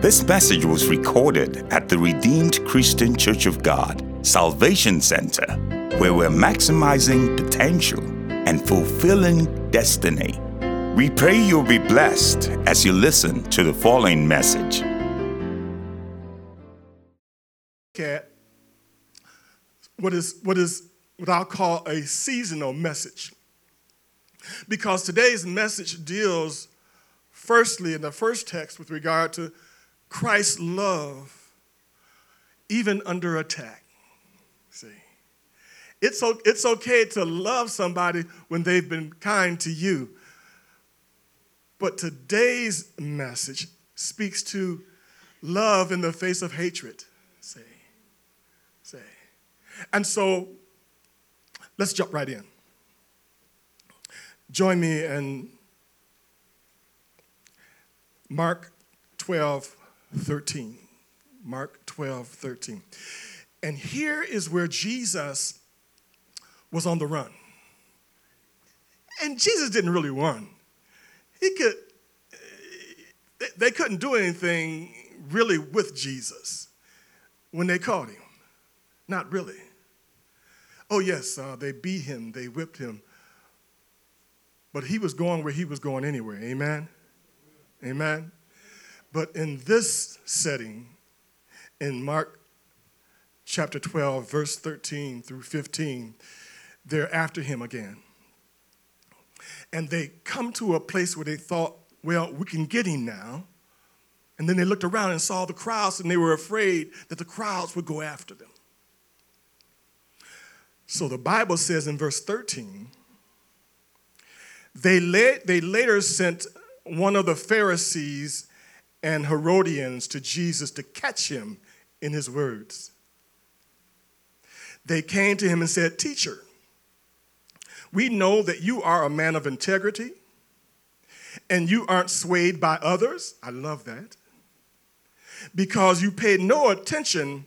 This message was recorded at the Redeemed Christian Church of God Salvation Center, where we're maximizing potential and fulfilling destiny. We pray you'll be blessed as you listen to the following message. at what is what is what I'll call a seasonal message. Because today's message deals firstly in the first text with regard to Christ's love even under attack. See. It's, it's okay to love somebody when they've been kind to you. But today's message speaks to love in the face of hatred. See say. And so let's jump right in. Join me in Mark 12, 13. Mark 12, 13. And here is where Jesus was on the run. And Jesus didn't really run. He could, they couldn't do anything really with Jesus when they caught him. Not really. Oh, yes, uh, they beat him, they whipped him. But he was going where he was going anyway. Amen? Amen? But in this setting, in Mark chapter 12, verse 13 through 15, they're after him again. And they come to a place where they thought, well, we can get him now. And then they looked around and saw the crowds, and they were afraid that the crowds would go after them. So the Bible says in verse 13, they, la- they later sent one of the Pharisees and Herodians to Jesus to catch him in his words. They came to him and said, Teacher, we know that you are a man of integrity and you aren't swayed by others. I love that. Because you paid no attention.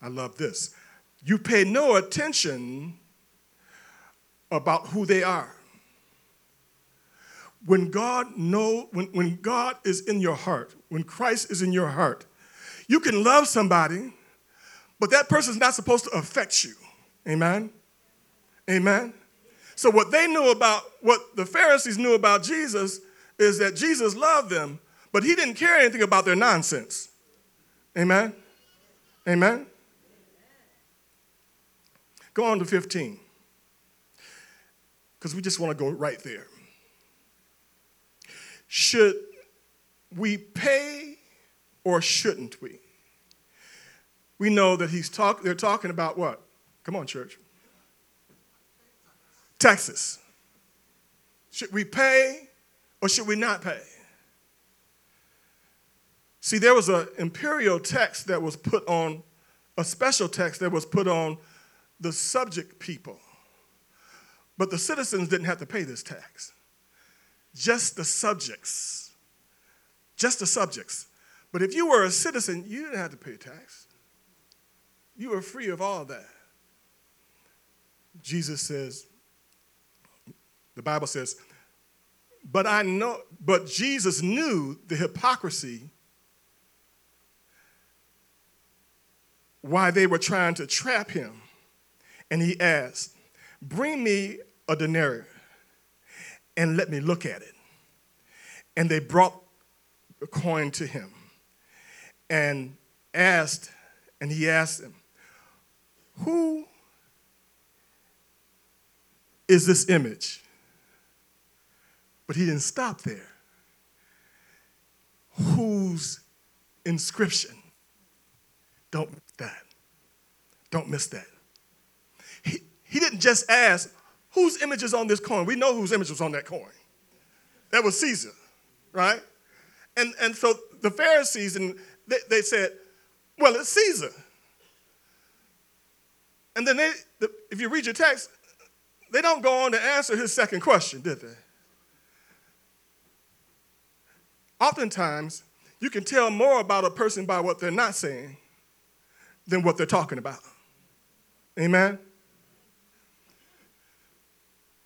I love this you pay no attention about who they are. When God know, when, when God is in your heart, when Christ is in your heart, you can love somebody, but that person is not supposed to affect you. Amen? Amen? So what they knew about, what the Pharisees knew about Jesus is that Jesus loved them, but he didn't care anything about their nonsense. Amen? Amen? Go on to 15, because we just want to go right there. Should we pay or shouldn't we? We know that he's talk, they're talking about what? Come on, church. Taxes. Should we pay or should we not pay? See, there was an imperial tax that was put on, a special tax that was put on the subject people. But the citizens didn't have to pay this tax. Just the subjects. Just the subjects. But if you were a citizen, you didn't have to pay tax. You were free of all that. Jesus says, the Bible says, but I know, but Jesus knew the hypocrisy why they were trying to trap him and he asked, Bring me a denarius and let me look at it. And they brought the coin to him and asked, and he asked them, Who is this image? But he didn't stop there. Whose inscription? Don't miss that. Don't miss that. He didn't just ask, whose image is on this coin? We know whose image was on that coin. That was Caesar, right? And, and so the Pharisees, and they, they said, well, it's Caesar. And then they, the, if you read your text, they don't go on to answer his second question, did they? Oftentimes, you can tell more about a person by what they're not saying than what they're talking about. Amen?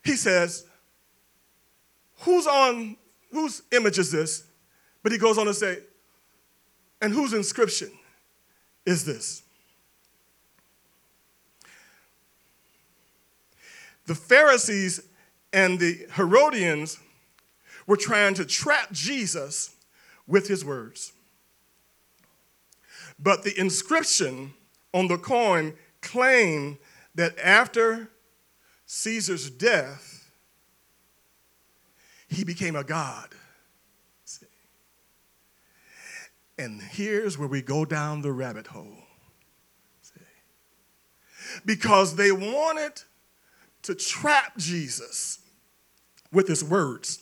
He says, Who's on, whose image is this But he goes on to say, and whose inscription is this? The Pharisees and the Herodians were trying to trap Jesus with his words. But the inscription on the coin claimed that after Caesar's death, he became a god. And here's where we go down the rabbit hole. Because they wanted to trap Jesus with his words.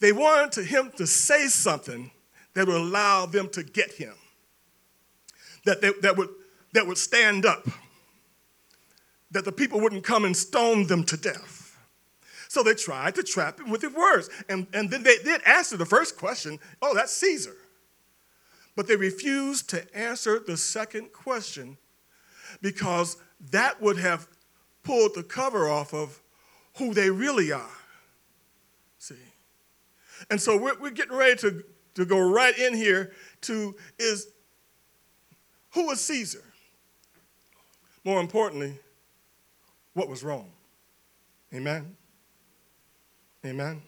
They wanted him to say something that would allow them to get him, that, they, that, would, that would stand up, that the people wouldn't come and stone them to death. So they tried to trap him with his words. And, and then they did answer the first question oh, that's Caesar. But they refused to answer the second question because that would have pulled the cover off of who they really are. See? And so we're, we're getting ready to, to go right in here to is who was Caesar? More importantly, what was wrong? Amen? Amen? Amen.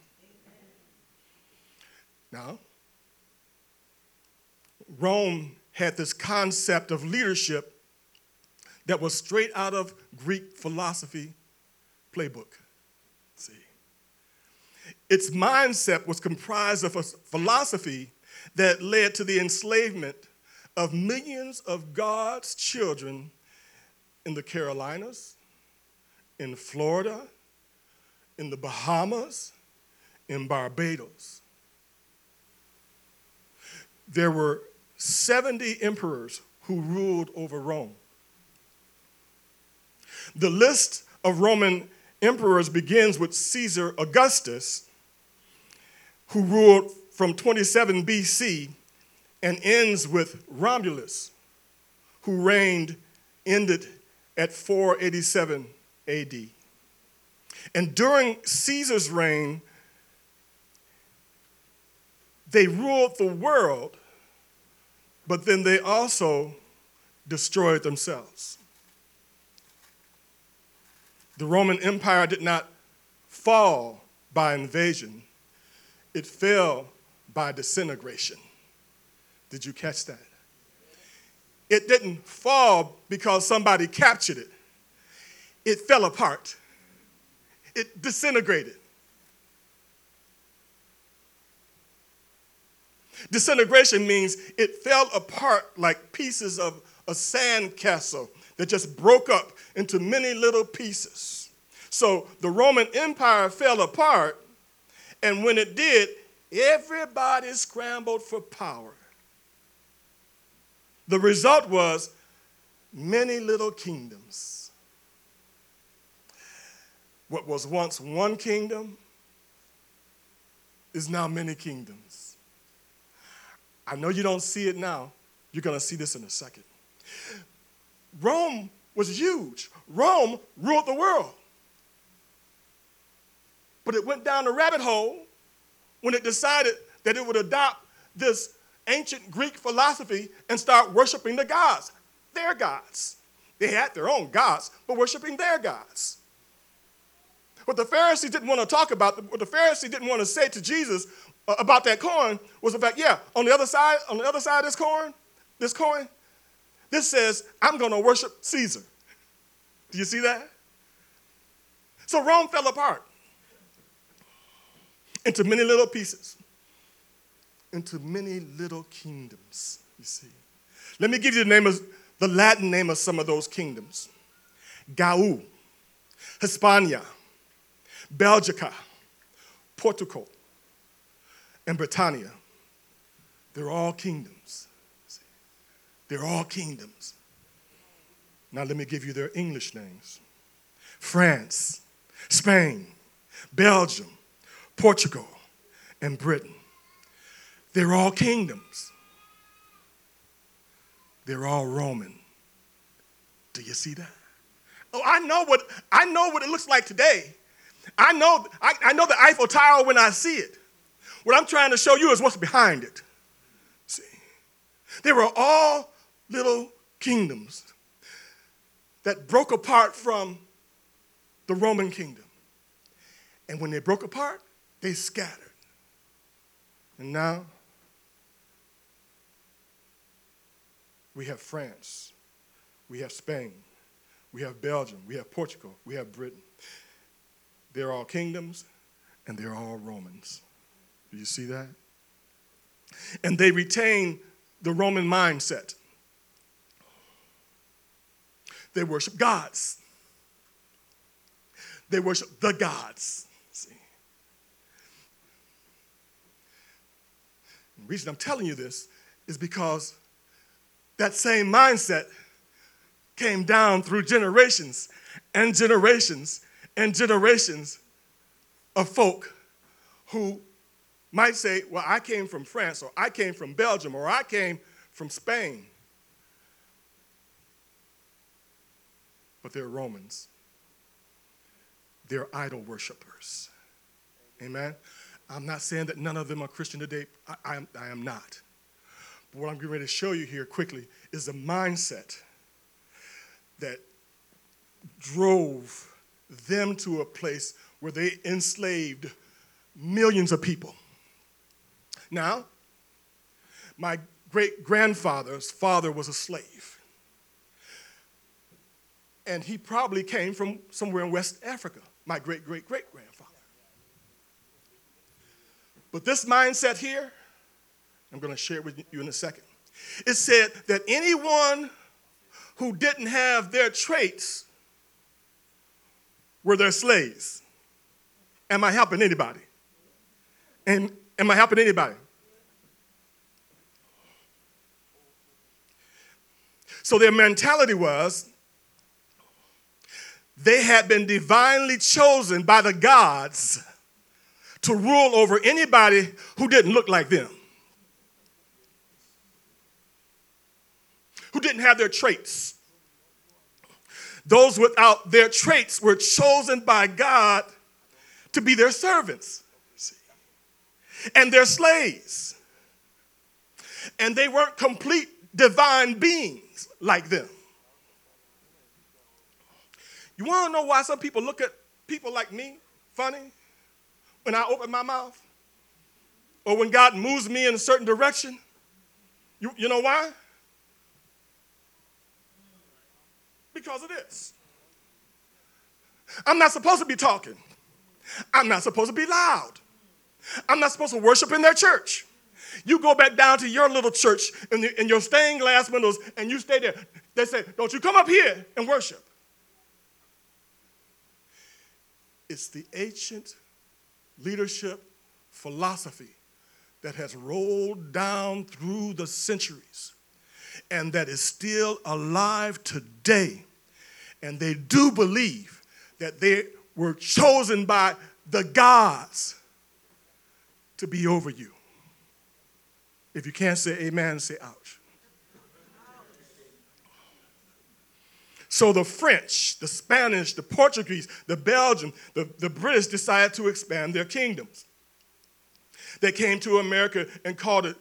Now, Rome had this concept of leadership that was straight out of Greek philosophy playbook. See. Its mindset was comprised of a philosophy that led to the enslavement of millions of God's children in the Carolinas, in Florida, in the Bahamas, in Barbados. There were 70 emperors who ruled over Rome. The list of Roman emperors begins with Caesar Augustus, who ruled from 27 BC and ends with Romulus, who reigned, ended at 487 AD. And during Caesar's reign, they ruled the world but then they also destroyed themselves. The Roman Empire did not fall by invasion, it fell by disintegration. Did you catch that? It didn't fall because somebody captured it, it fell apart, it disintegrated. Disintegration means it fell apart like pieces of a sand castle that just broke up into many little pieces. So the Roman Empire fell apart, and when it did, everybody scrambled for power. The result was many little kingdoms. What was once one kingdom is now many kingdoms. I know you don't see it now. You're going to see this in a second. Rome was huge. Rome ruled the world. But it went down a rabbit hole when it decided that it would adopt this ancient Greek philosophy and start worshiping the gods, their gods. They had their own gods, but worshiping their gods. What the Pharisees didn't want to talk about, what the Pharisees didn't want to say to Jesus uh, about that coin was the fact, yeah, on the other side, on the other side of this coin, this coin, this says, I'm going to worship Caesar. Do you see that? So Rome fell apart into many little pieces, into many little kingdoms, you see. Let me give you the name of the Latin name of some of those kingdoms. Gaul, Hispania, Belgica, Portugal, and Britannia. They're all kingdoms. They're all kingdoms. Now, let me give you their English names France, Spain, Belgium, Portugal, and Britain. They're all kingdoms. They're all Roman. Do you see that? Oh, I know what I know what it looks like today. I know I, I know the Eiffel Tower when I see it. What I'm trying to show you is what's behind it. See, they were all little kingdoms that broke apart from the Roman kingdom. And when they broke apart, they scattered. And now we have France, we have Spain, we have Belgium, we have Portugal, we have Britain. They're all kingdoms and they're all Romans. Do you see that? And they retain the Roman mindset. They worship gods. They worship the gods. See? The reason I'm telling you this is because that same mindset came down through generations and generations and generations of folk who might say, Well, I came from France, or I came from Belgium, or I came from Spain. But they're Romans, they're idol worshippers. Amen. I'm not saying that none of them are Christian today. I, I, am, I am not. But what I'm getting ready to show you here quickly is the mindset that drove them to a place where they enslaved millions of people. Now, my great grandfather's father was a slave. And he probably came from somewhere in West Africa, my great great great grandfather. But this mindset here, I'm going to share with you in a second. It said that anyone who didn't have their traits were their slaves. Am I helping anybody? And am I helping anybody? So their mentality was they had been divinely chosen by the gods to rule over anybody who didn't look like them, who didn't have their traits. Those without their traits were chosen by God to be their servants and their slaves. And they weren't complete divine beings like them. You want to know why some people look at people like me funny when I open my mouth? Or when God moves me in a certain direction? You, you know why? Because of this. I'm not supposed to be talking. I'm not supposed to be loud. I'm not supposed to worship in their church. You go back down to your little church in, the, in your stained glass windows and you stay there. They say, Don't you come up here and worship. It's the ancient leadership philosophy that has rolled down through the centuries and that is still alive today. And they do believe that they were chosen by the gods to be over you. If you can't say amen, say ouch. So the French, the Spanish, the Portuguese, the Belgian, the, the British decided to expand their kingdoms. They came to America and called it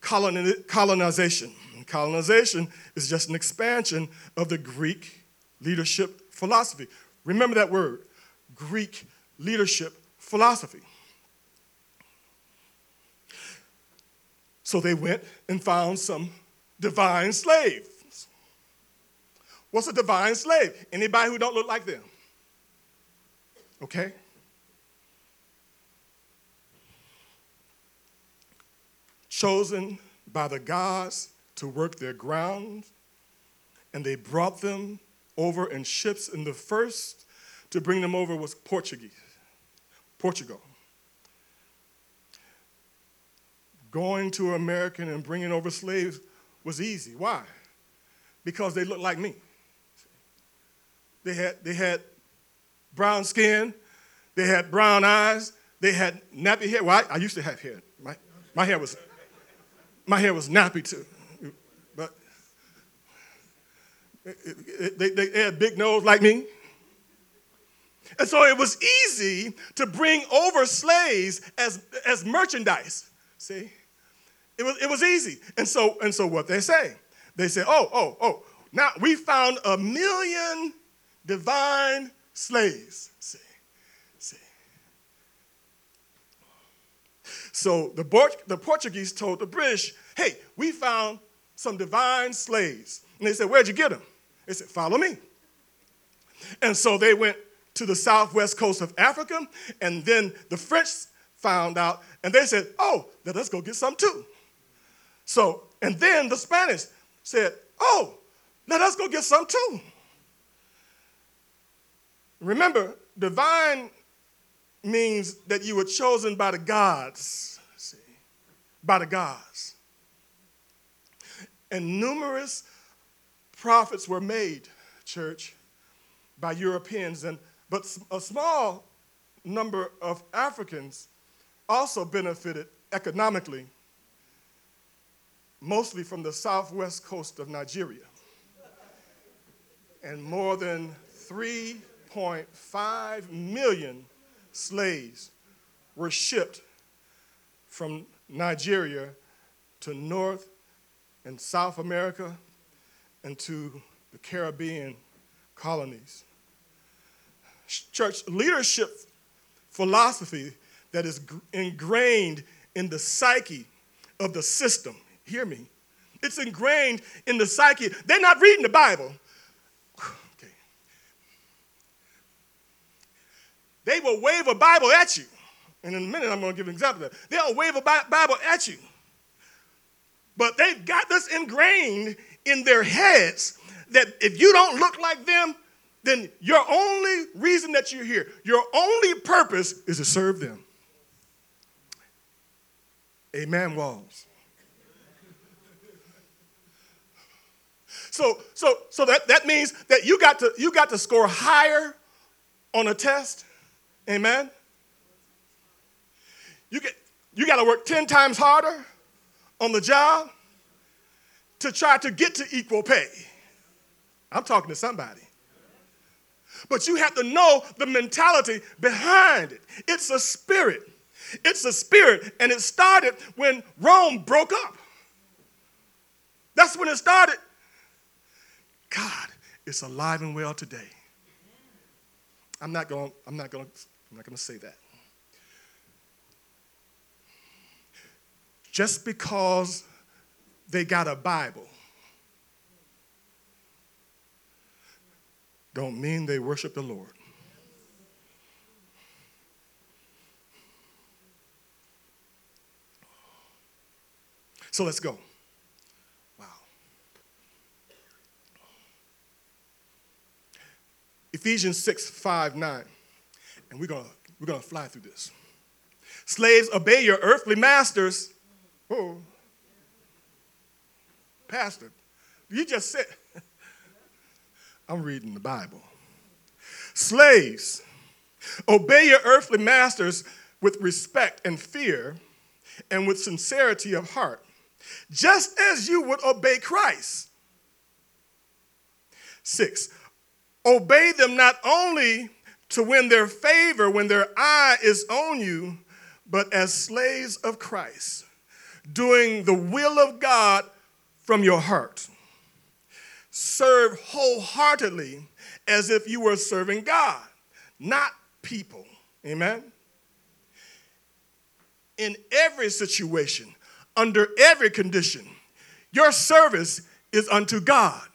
colonization. colonization is just an expansion of the Greek leadership philosophy. Remember that word, Greek leadership philosophy. So they went and found some divine slaves. What's a divine slave? Anybody who don't look like them. Okay? Chosen by the gods to work their ground, and they brought them over in ships, and the first to bring them over was Portuguese, Portugal going to America and bringing over slaves was easy. Why? Because they looked like me. They had, they had brown skin, they had brown eyes, they had nappy hair. Well, I, I used to have hair. My, my hair was my hair was nappy too. But it, they, they had big nose like me. And so it was easy to bring over slaves as, as merchandise. See? It was, it was easy. And so, and so what they say? They say, oh, oh, oh, now we found a million divine slaves. See? See? So the, the Portuguese told the British, hey, we found some divine slaves. And they said, where'd you get them? They said, follow me. And so they went to the southwest coast of Africa, and then the French found out, and they said, oh, let us go get some too. So, and then the Spanish said, oh, let us go get some too. Remember, divine means that you were chosen by the gods, see, by the gods. And numerous profits were made, church, by Europeans, and but a small number of Africans also benefited economically, mostly from the southwest coast of Nigeria. And more than 3.5 million slaves were shipped from Nigeria to North and South America and to the Caribbean colonies. Church leadership philosophy that is ingrained in the psyche of the system. Hear me. It's ingrained in the psyche. They're not reading the Bible. Okay. They will wave a Bible at you. And in a minute, I'm going to give an example of that. They'll wave a Bible at you. But they've got this ingrained in their heads that if you don't look like them, then your only reason that you're here, your only purpose is to serve them. Amen, Walls. So, so, so that, that means that you got to you got to score higher on a test. Amen. You get you got to work 10 times harder on the job to try to get to equal pay. I'm talking to somebody. But you have to know the mentality behind it. It's a spirit. It's a spirit, and it started when Rome broke up. That's when it started. God, it's alive and well today. I'm not going. I'm not going. I'm not going to say that. Just because they got a Bible don't mean they worship the Lord. So let's go. Wow. Ephesians 6, 5, 9. And we're gonna we're gonna fly through this. Slaves, obey your earthly masters. Oh, Pastor, you just said, I'm reading the Bible. Slaves, obey your earthly masters with respect and fear and with sincerity of heart, just as you would obey Christ. Six, obey them not only to win their favor when their eye is on you, but as slaves of Christ, doing the will of God from your heart. Serve wholeheartedly as if you were serving God, not people. Amen? In every situation, under every condition, your service is unto God.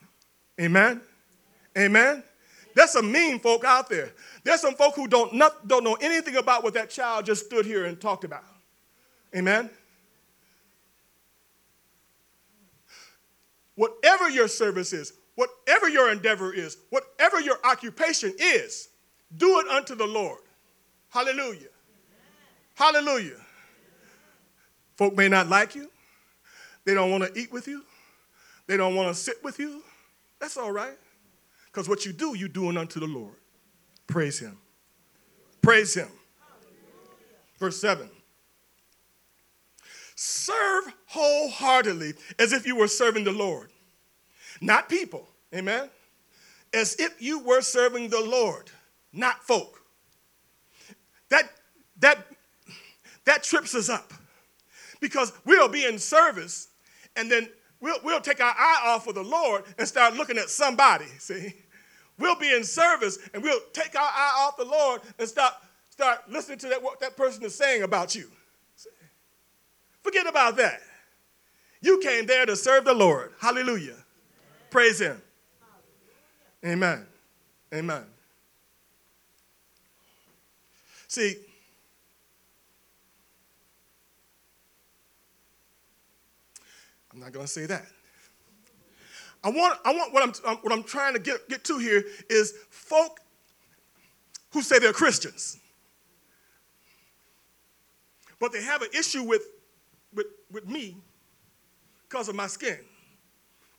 Amen? Amen? There's some mean folk out there. There's some folk who don't, not, don't know anything about what that child just stood here and talked about. Amen? Whatever your service is, whatever your endeavor is, whatever your occupation is, do it unto the Lord. Hallelujah. Hallelujah. Folk may not like you. They don't want to eat with you. They don't want to sit with you. That's all right. Because what you do, you're doing unto the Lord. Praise Him. Praise Him. Verse 7 Serve wholeheartedly as if you were serving the Lord, not people. Amen? As if you were serving the Lord, not folk. that, that, that trips us up because we'll be in service and then we'll, we'll take our eye off of the Lord and start looking at somebody, see? We'll be in service and we'll take our eye off the Lord and start, start listening to that, what that person is saying about you. See? Forget about that. You came there to serve the Lord. Hallelujah. Praise Him. Amen. Amen. See, I'm not going to say that. I want, I want what, I'm, uh, what I'm trying to get, get to here is folk who say they're Christians, but they have an issue with, with, with me because of my skin,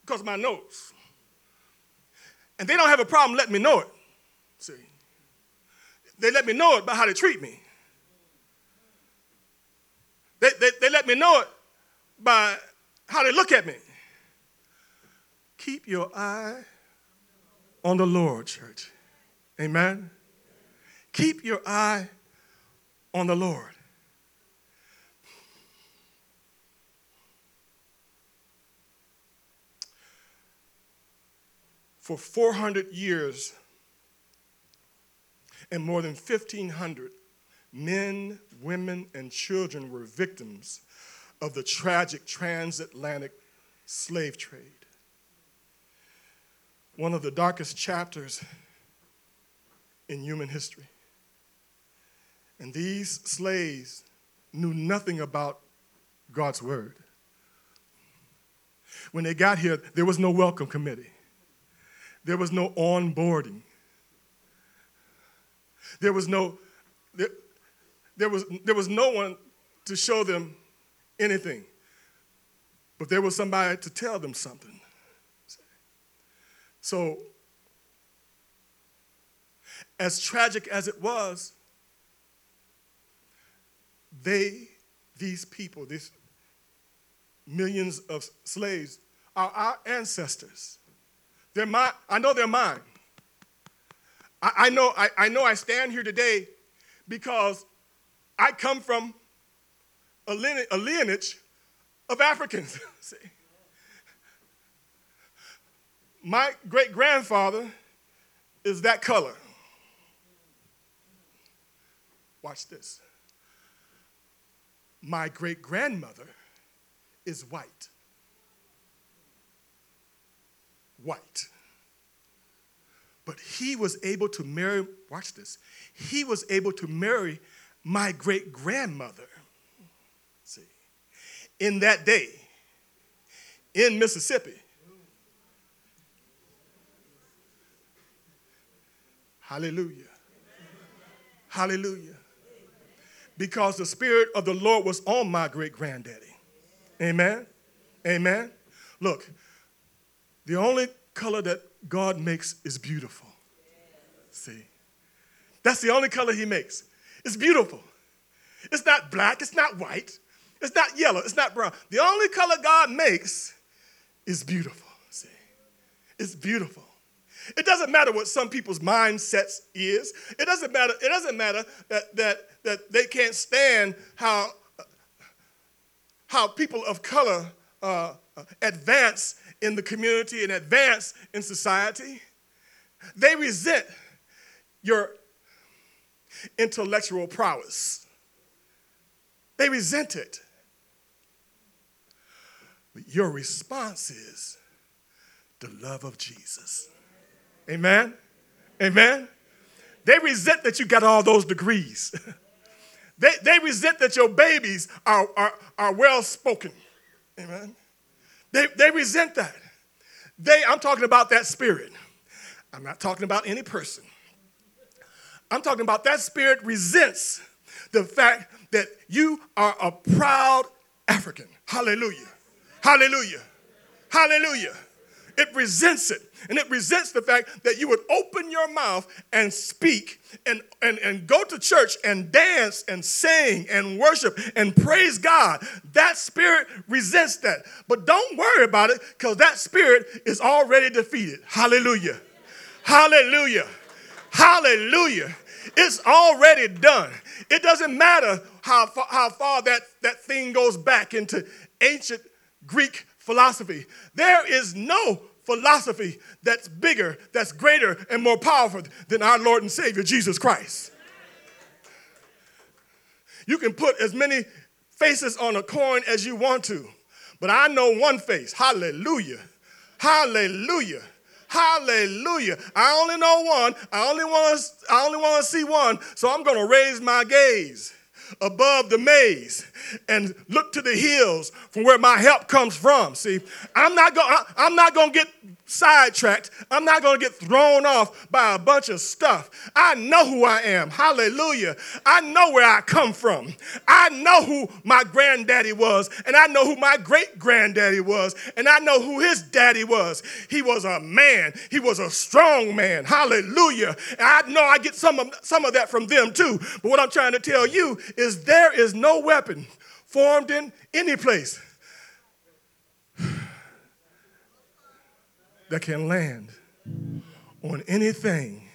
because of my nose. And they don't have a problem letting me know it. See, they let me know it by how they treat me. They, they, they let me know it by how they look at me. Keep your eye on the Lord, church. Amen. Keep your eye on the Lord. For 400 years and more than 1,500 men, women, and children were victims of the tragic transatlantic slave trade. One of the darkest chapters in human history. And these slaves knew nothing about God's word. When they got here, there was no welcome committee, there was no onboarding, there was no, there, there, was, there was no one to show them anything. But there was somebody to tell them something. So, as tragic as it was, they, these people, these millions of slaves, are our ancestors. They're my, I know they're mine. I, I know, I, I know I stand here today because I come from a lineage, a lineage of Africans. See? My great grandfather is that color. Watch this. My great grandmother is white. White. But he was able to marry, watch this, he was able to marry my great grandmother See, in that day in Mississippi. Hallelujah. Hallelujah. Because the Spirit of the Lord was on my great granddaddy. Amen. Amen. Look, the only color that God makes is beautiful. See? That's the only color He makes. It's beautiful. It's not black, it's not white, it's not yellow, it's not brown. The only color God makes is beautiful. See? It's beautiful. It doesn't matter what some people's mindsets is. It doesn't matter, it doesn't matter that, that, that they can't stand how, how people of color uh, advance in the community and advance in society. They resent your intellectual prowess. They resent it. But your response is the love of Jesus. Amen? Amen? They resent that you got all those degrees. they, they resent that your babies are, are, are well spoken. Amen? They, they resent that. They, I'm talking about that spirit. I'm not talking about any person. I'm talking about that spirit resents the fact that you are a proud African. Hallelujah. Hallelujah. Hallelujah. It resents it. And it resents the fact that you would open your mouth and speak and, and, and go to church and dance and sing and worship and praise God. That spirit resents that. But don't worry about it because that spirit is already defeated. Hallelujah. Hallelujah. Hallelujah. It's already done. It doesn't matter how far, how far that, that thing goes back into ancient Greek philosophy. There is no philosophy that's bigger, that's greater, and more powerful than our Lord and Savior, Jesus Christ. You can put as many faces on a coin as you want to, but I know one face. Hallelujah. Hallelujah. Hallelujah. I only know one. I only want to, I only want to see one, so I'm going to raise my gaze above the maze and look to the hills from where my help comes from. See, I'm not going I'm not going to get sidetracked. I'm not going to get thrown off by a bunch of stuff. I know who I am. Hallelujah. I know where I come from. I know who my granddaddy was, and I know who my great granddaddy was, and I know who his daddy was. He was a man. He was a strong man. Hallelujah. And I know I get some of, some of that from them too. But what I'm trying to tell you is there is no weapon formed in any place that can land on anything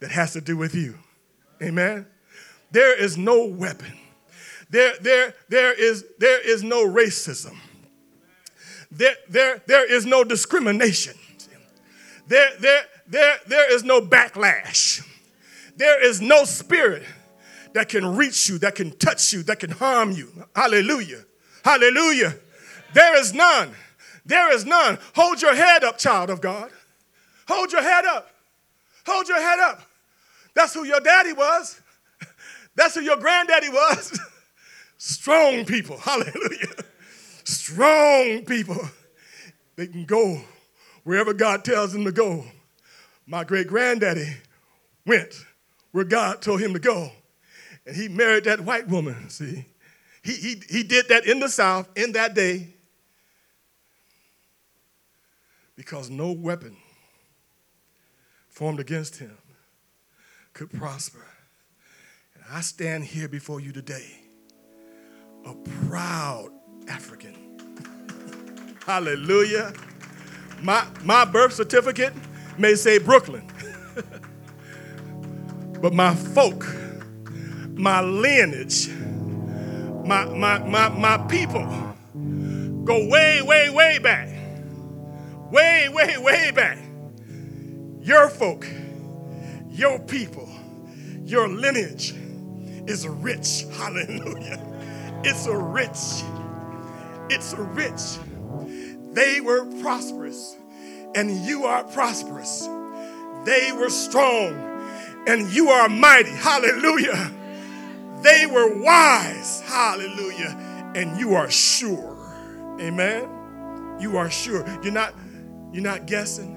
that has to do with you. Amen. There is no weapon. There, there, there, is, there is no racism. There, there, there is no discrimination. There, there, there, there is no backlash. There is no spirit that can reach you, that can touch you, that can harm you. Hallelujah. Hallelujah. There is none. There is none. Hold your head up, child of God. Hold your head up. Hold your head up. That's who your daddy was. That's who your granddaddy was. Strong people. Hallelujah. Strong people. They can go wherever God tells them to go. My great granddaddy went where God told him to go. And he married that white woman, see. He, he, he did that in the South in that day because no weapon formed against him could prosper. And I stand here before you today, a proud African. Hallelujah. My, my birth certificate may say Brooklyn, but my folk, my lineage, my, my, my, my people go way, way, way back way, way, way back. Your folk, your people, your lineage is rich. Hallelujah. It's a rich. It's a rich. They were prosperous, and you are prosperous. They were strong, and you are mighty. Hallelujah. They were wise. Hallelujah. And you are sure. Amen. You are sure. You're not you're not guessing.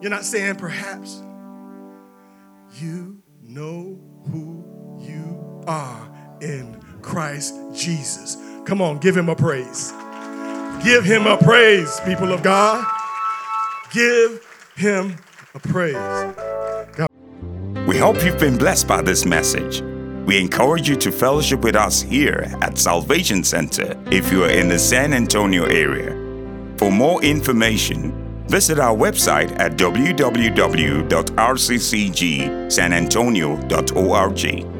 You're not saying perhaps. You know who you are in Christ Jesus. Come on, give him a praise. Give him a praise, people of God. Give him a praise. We hope you've been blessed by this message. We encourage you to fellowship with us here at Salvation Center if you are in the San Antonio area. For more information, visit our website at www.rccgsanantonio.org.